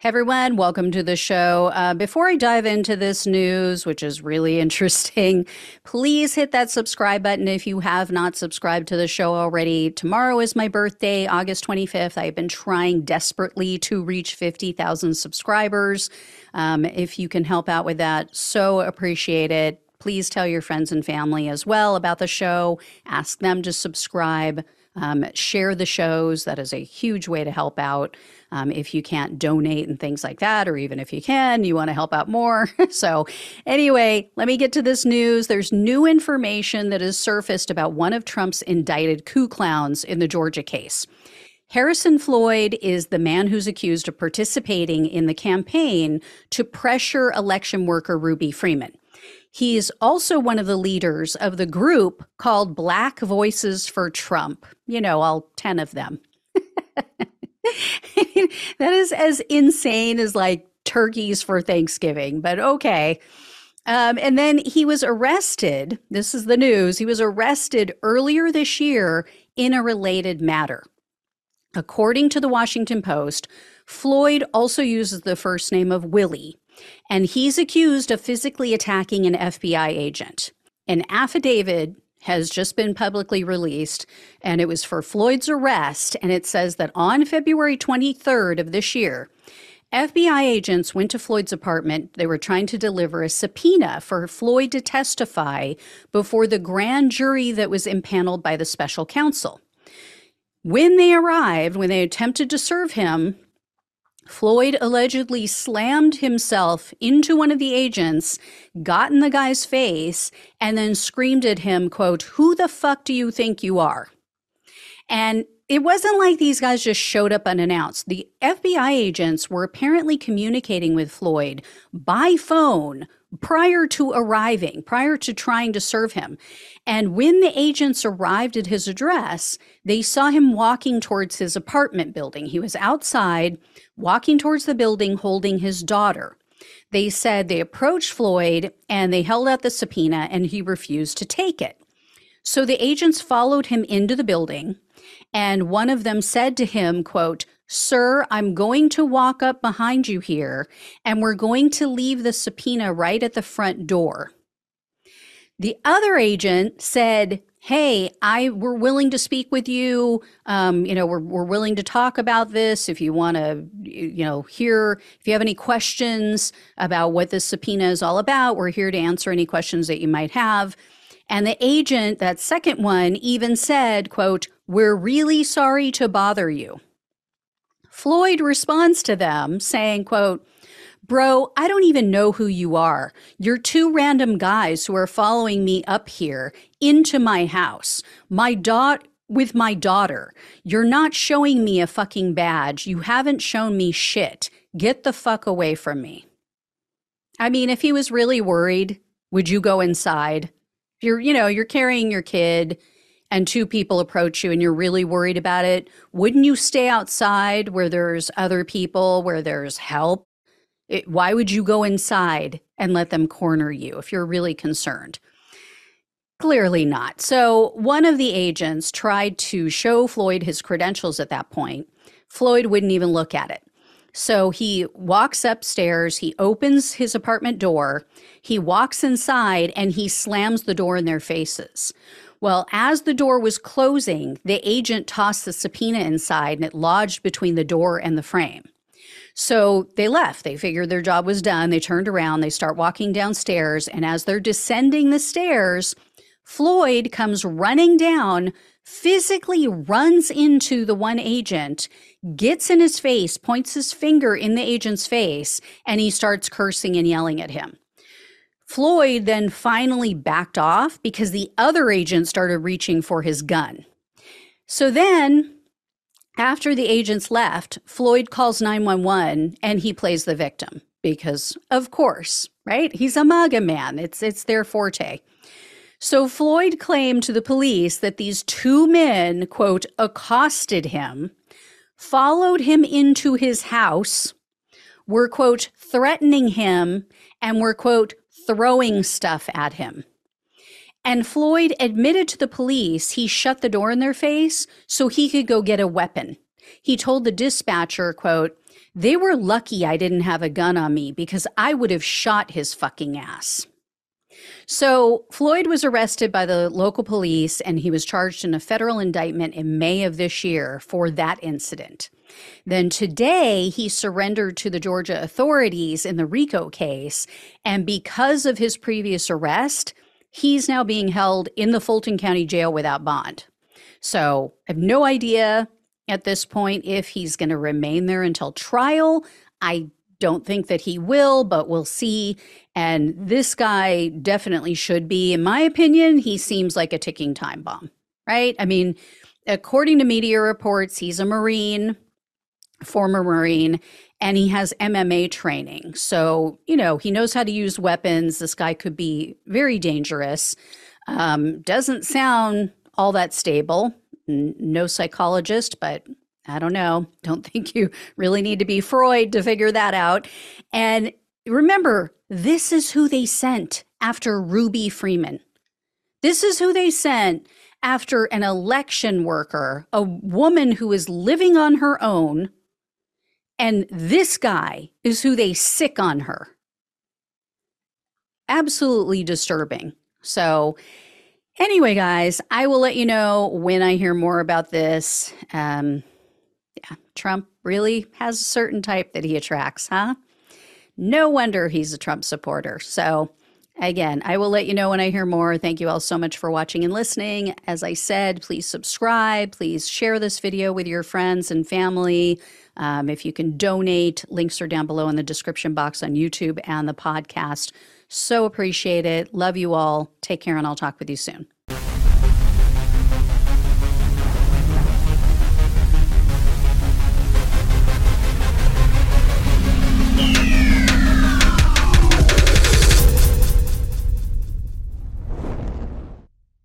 Hey everyone, welcome to the show. Uh, before I dive into this news, which is really interesting, please hit that subscribe button if you have not subscribed to the show already. Tomorrow is my birthday, August 25th. I've been trying desperately to reach 50,000 subscribers. Um, if you can help out with that, so appreciate it. Please tell your friends and family as well about the show. Ask them to subscribe. Um, share the shows. That is a huge way to help out um, if you can't donate and things like that, or even if you can, you want to help out more. so, anyway, let me get to this news. There's new information that has surfaced about one of Trump's indicted coup clowns in the Georgia case. Harrison Floyd is the man who's accused of participating in the campaign to pressure election worker Ruby Freeman. He is also one of the leaders of the group called Black Voices for Trump. You know, all 10 of them. that is as insane as like turkeys for Thanksgiving, but okay. Um, and then he was arrested. This is the news. He was arrested earlier this year in a related matter. According to the Washington Post, Floyd also uses the first name of Willie, and he's accused of physically attacking an FBI agent. An affidavit has just been publicly released, and it was for Floyd's arrest. And it says that on February 23rd of this year, FBI agents went to Floyd's apartment. They were trying to deliver a subpoena for Floyd to testify before the grand jury that was impaneled by the special counsel. When they arrived, when they attempted to serve him, Floyd allegedly slammed himself into one of the agents, got in the guy's face, and then screamed at him, quote, Who the fuck do you think you are? And it wasn't like these guys just showed up unannounced. The FBI agents were apparently communicating with Floyd by phone prior to arriving, prior to trying to serve him. And when the agents arrived at his address, they saw him walking towards his apartment building. He was outside, walking towards the building, holding his daughter. They said they approached Floyd and they held out the subpoena and he refused to take it. So the agents followed him into the building and one of them said to him, quote, Sir, I'm going to walk up behind you here, and we're going to leave the subpoena right at the front door. The other agent said, Hey, I we're willing to speak with you. Um, you know, we're we're willing to talk about this. If you want to, you know, hear if you have any questions about what this subpoena is all about, we're here to answer any questions that you might have. And the agent, that second one, even said, quote, We're really sorry to bother you. Floyd responds to them saying, quote, Bro, I don't even know who you are. You're two random guys who are following me up here into my house. My dot with my daughter. You're not showing me a fucking badge. You haven't shown me shit. Get the fuck away from me. I mean, if he was really worried, would you go inside? You're, you know, you're carrying your kid and two people approach you and you're really worried about it, wouldn't you stay outside where there's other people, where there's help? It, why would you go inside and let them corner you if you're really concerned? Clearly not. So, one of the agents tried to show Floyd his credentials at that point. Floyd wouldn't even look at it. So he walks upstairs, he opens his apartment door, he walks inside, and he slams the door in their faces. Well, as the door was closing, the agent tossed the subpoena inside and it lodged between the door and the frame. So they left. They figured their job was done. They turned around, they start walking downstairs. And as they're descending the stairs, Floyd comes running down, physically runs into the one agent, gets in his face, points his finger in the agent's face, and he starts cursing and yelling at him. Floyd then finally backed off because the other agent started reaching for his gun. So then, after the agents left, Floyd calls 911 and he plays the victim because, of course, right? He's a MAGA man, it's, it's their forte. So Floyd claimed to the police that these two men, quote, accosted him, followed him into his house, were, quote, threatening him, and were, quote, throwing stuff at him. And Floyd admitted to the police he shut the door in their face so he could go get a weapon. He told the dispatcher, quote, They were lucky I didn't have a gun on me because I would have shot his fucking ass. So, Floyd was arrested by the local police and he was charged in a federal indictment in May of this year for that incident. Then today, he surrendered to the Georgia authorities in the RICO case. And because of his previous arrest, he's now being held in the Fulton County Jail without bond. So I have no idea at this point if he's going to remain there until trial. I don't think that he will, but we'll see. And this guy definitely should be, in my opinion, he seems like a ticking time bomb, right? I mean, according to media reports, he's a Marine, former Marine, and he has MMA training. So, you know, he knows how to use weapons. This guy could be very dangerous. Um, doesn't sound all that stable. N- no psychologist, but I don't know. Don't think you really need to be Freud to figure that out. And remember, this is who they sent after Ruby Freeman. This is who they sent after an election worker, a woman who is living on her own. And this guy is who they sic on her. Absolutely disturbing. So, Anyway, guys, I will let you know when I hear more about this. Um, yeah, Trump really has a certain type that he attracts, huh? No wonder he's a Trump supporter. So, again, I will let you know when I hear more. Thank you all so much for watching and listening. As I said, please subscribe. Please share this video with your friends and family. Um, if you can donate, links are down below in the description box on YouTube and the podcast. So appreciate it. Love you all. Take care, and I'll talk with you soon.